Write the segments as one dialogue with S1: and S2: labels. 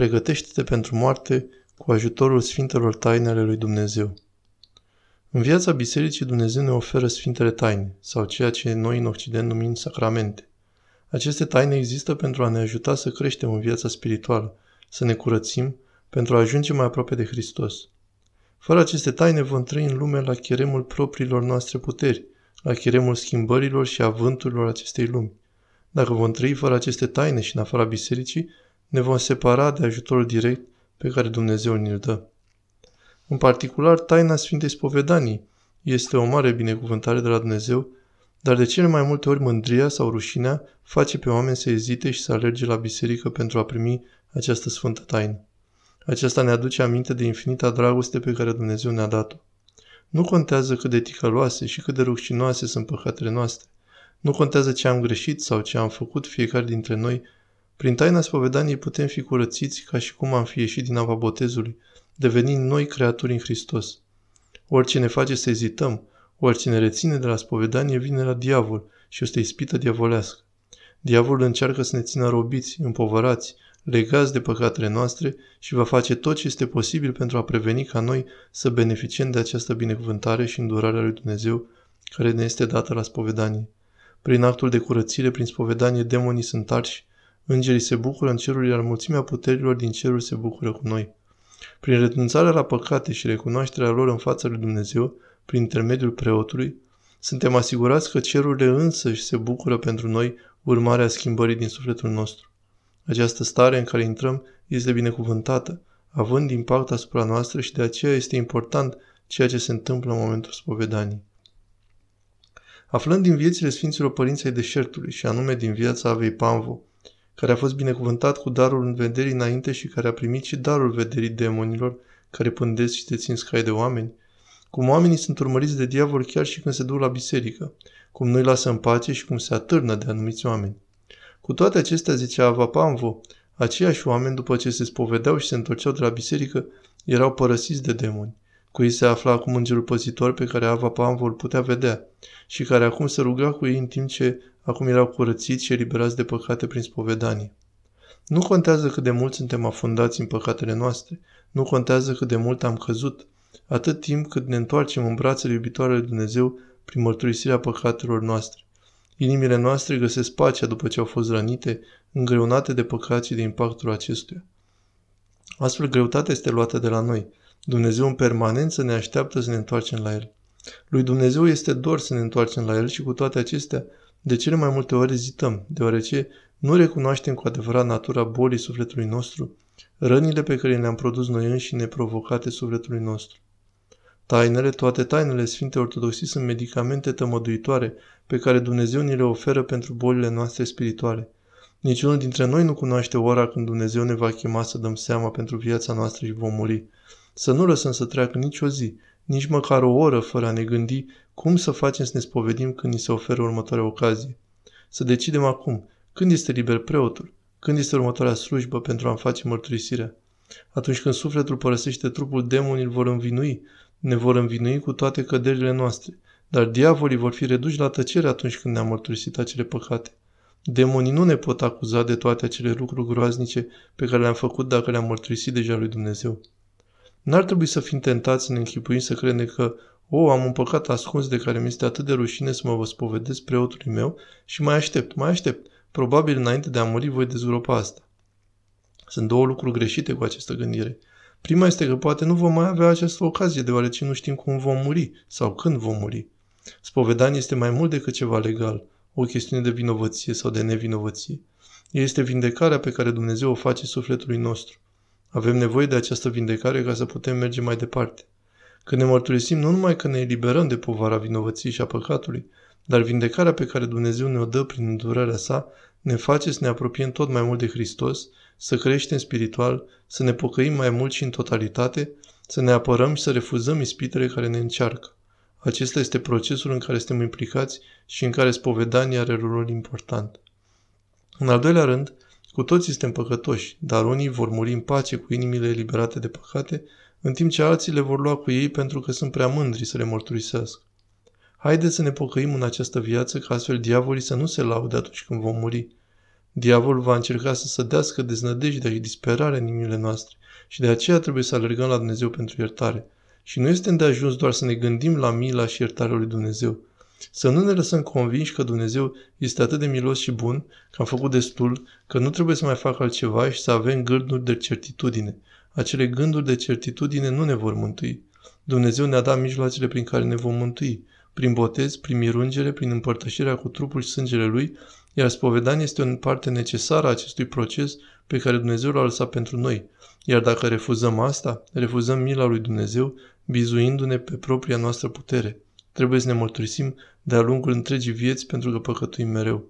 S1: Pregătește-te pentru moarte cu ajutorul Sfintelor Tainele lui Dumnezeu. În viața bisericii Dumnezeu ne oferă Sfintele Taine, sau ceea ce noi în Occident numim sacramente. Aceste taine există pentru a ne ajuta să creștem în viața spirituală, să ne curățim, pentru a ajunge mai aproape de Hristos. Fără aceste taine vom trăi în lume la cheremul propriilor noastre puteri, la cheremul schimbărilor și avânturilor acestei lumi. Dacă vom trăi fără aceste taine și în afara bisericii, ne vom separa de ajutorul direct pe care Dumnezeu ne-l dă. În particular, taina Sfintei Spovedanii este o mare binecuvântare de la Dumnezeu, dar de cele mai multe ori mândria sau rușinea face pe oameni să ezite și să alerge la biserică pentru a primi această sfântă taină. Aceasta ne aduce aminte de infinita dragoste pe care Dumnezeu ne-a dat-o. Nu contează cât de ticăloase și cât de rușinoase sunt păcatele noastre. Nu contează ce am greșit sau ce am făcut fiecare dintre noi. Prin taina spovedaniei putem fi curățiți ca și cum am fi ieșit din apa botezului, devenind noi creaturi în Hristos. Orice ne face să ezităm, orice ne reține de la spovedanie vine la diavol și este ispită diavolească. Diavolul încearcă să ne țină robiți, împovărați, legați de păcatele noastre și va face tot ce este posibil pentru a preveni ca noi să beneficiem de această binecuvântare și îndurarea lui Dumnezeu care ne este dată la spovedanie. Prin actul de curățire, prin spovedanie, demonii sunt arși, îngerii se bucură în cerul, iar mulțimea puterilor din cerul se bucură cu noi. Prin renunțarea la păcate și recunoașterea lor în fața lui Dumnezeu, prin intermediul preotului, suntem asigurați că cerurile însăși se bucură pentru noi urmarea schimbării din sufletul nostru. Această stare în care intrăm este binecuvântată, având impact asupra noastră și de aceea este important ceea ce se întâmplă în momentul spovedanii. Aflând din viețile Sfinților Părinții ai Deșertului și anume din viața Avei Panvo, care a fost binecuvântat cu darul în vederii înainte și care a primit și darul vederii demonilor care pândesc și te țin scai de oameni, cum oamenii sunt urmăriți de diavol chiar și când se duc la biserică, cum nu-i lasă în pace și cum se atârnă de anumiți oameni. Cu toate acestea, zicea Avapamvo, aceiași oameni, după ce se spovedeau și se întorceau de la biserică, erau părăsiți de demoni. Cu ei se afla acum îngerul păzitor pe care Avapamvo îl putea vedea și care acum se ruga cu ei în timp ce acum erau curățiți și eliberați de păcate prin spovedanie. Nu contează cât de mult suntem afundați în păcatele noastre, nu contează cât de mult am căzut, atât timp cât ne întoarcem în brațele iubitoare lui Dumnezeu prin mărturisirea păcatelor noastre. Inimile noastre găsesc pacea după ce au fost rănite, îngreunate de păcat și de impactul acestuia. Astfel, greutatea este luată de la noi. Dumnezeu în permanență ne așteaptă să ne întoarcem la El. Lui Dumnezeu este dor să ne întoarcem la El și cu toate acestea, de cele mai multe ori ezităm, deoarece nu recunoaștem cu adevărat natura bolii sufletului nostru, rănile pe care le-am produs noi înșine provocate sufletului nostru. Tainele, toate tainele Sfintei Ortodoxii sunt medicamente tămăduitoare pe care Dumnezeu ni le oferă pentru bolile noastre spirituale. Niciunul dintre noi nu cunoaște ora când Dumnezeu ne va chema să dăm seama pentru viața noastră și vom muri. Să nu lăsăm să treacă nici o zi, nici măcar o oră fără a ne gândi cum să facem să ne spovedim când ni se oferă următoarea ocazie. Să decidem acum când este liber preotul, când este următoarea slujbă pentru a-mi face mărturisirea. Atunci când sufletul părăsește trupul, demonii îl vor învinui, ne vor învinui cu toate căderile noastre, dar diavolii vor fi reduși la tăcere atunci când ne-am mărturisit acele păcate. Demonii nu ne pot acuza de toate acele lucruri groaznice pe care le-am făcut dacă le-am mărturisit deja lui Dumnezeu. N-ar trebui să fim tentați să ne închipuim să credem că, o, am un păcat ascuns de care mi este atât de rușine să mă vă spovedesc preotului meu și mai aștept, mai aștept. Probabil înainte de a muri voi dezgropa asta. Sunt două lucruri greșite cu această gândire. Prima este că poate nu vom mai avea această ocazie, deoarece nu știm cum vom muri sau când vom muri. Spovedanie este mai mult decât ceva legal, o chestiune de vinovăție sau de nevinovăție. Este vindecarea pe care Dumnezeu o face sufletului nostru. Avem nevoie de această vindecare ca să putem merge mai departe. Când ne mărturisim, nu numai că ne eliberăm de povara vinovăției și a păcatului, dar vindecarea pe care Dumnezeu ne-o dă prin îndurarea sa ne face să ne apropiem tot mai mult de Hristos, să creștem spiritual, să ne pocăim mai mult și în totalitate, să ne apărăm și să refuzăm ispitele care ne încearcă. Acesta este procesul în care suntem implicați și în care spovedania are rolul important. În al doilea rând, cu toții suntem păcătoși, dar unii vor muri în pace cu inimile eliberate de păcate, în timp ce alții le vor lua cu ei pentru că sunt prea mândri să le mărturisească. Haideți să ne pocăim în această viață ca astfel diavolii să nu se laude atunci când vom muri. Diavolul va încerca să sădească deznădejdea și disperarea în inimile noastre și de aceea trebuie să alergăm la Dumnezeu pentru iertare. Și nu este de ajuns doar să ne gândim la mila și iertarea lui Dumnezeu. Să nu ne lăsăm convinși că Dumnezeu este atât de milos și bun, că am făcut destul, că nu trebuie să mai fac altceva și să avem gânduri de certitudine. Acele gânduri de certitudine nu ne vor mântui. Dumnezeu ne-a dat mijloacele prin care ne vom mântui, prin botez, prin mirungere, prin împărtășirea cu trupul și sângele Lui, iar spovedania este o parte necesară a acestui proces pe care Dumnezeu l-a lăsat pentru noi. Iar dacă refuzăm asta, refuzăm mila lui Dumnezeu, bizuindu-ne pe propria noastră putere. Trebuie să ne mărturisim de-a lungul întregii vieți pentru că păcătuim mereu.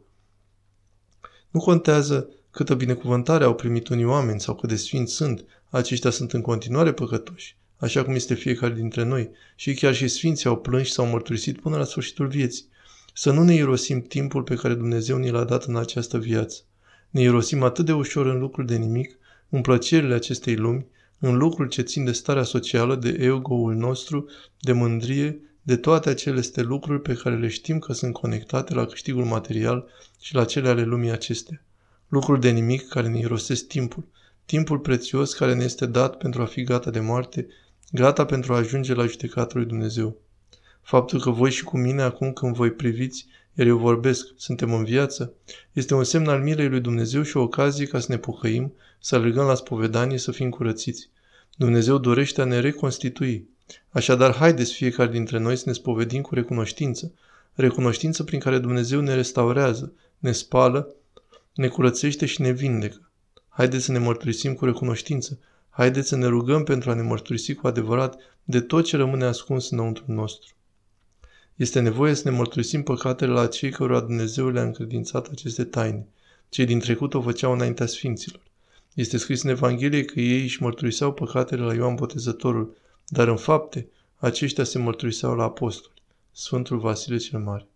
S1: Nu contează câtă binecuvântare au primit unii oameni sau cât de sfinți sunt, aceștia sunt în continuare păcătoși, așa cum este fiecare dintre noi, și chiar și sfinții au plâns și s-au mărturisit până la sfârșitul vieții. Să nu ne irosim timpul pe care Dumnezeu ni l-a dat în această viață. Ne irosim atât de ușor în lucruri de nimic, în plăcerile acestei lumi, în lucruri ce țin de starea socială, de ego-ul nostru, de mândrie, de toate acele lucruri pe care le știm că sunt conectate la câștigul material și la cele ale lumii acestea. Lucruri de nimic care ne irosesc timpul, timpul prețios care ne este dat pentru a fi gata de moarte, gata pentru a ajunge la judecatul lui Dumnezeu. Faptul că voi și cu mine acum când voi priviți, iar eu vorbesc, suntem în viață, este un semn al milei lui Dumnezeu și o ocazie ca să ne pocăim, să alergăm la spovedanie, să fim curățiți. Dumnezeu dorește a ne reconstitui. Așadar, haideți fiecare dintre noi să ne spovedim cu recunoștință, recunoștință prin care Dumnezeu ne restaurează, ne spală, ne curățește și ne vindecă. Haideți să ne mărturisim cu recunoștință, haideți să ne rugăm pentru a ne mărturisi cu adevărat de tot ce rămâne ascuns înăuntru nostru. Este nevoie să ne mărturisim păcatele la cei cărora Dumnezeu le-a încredințat aceste taine. Cei din trecut o făceau înaintea sfinților. Este scris în Evanghelie că ei își mărturiseau păcatele la Ioan Botezătorul, dar în fapte aceștia se mărturiseau la apostoli. Sfântul Vasile cel Mare.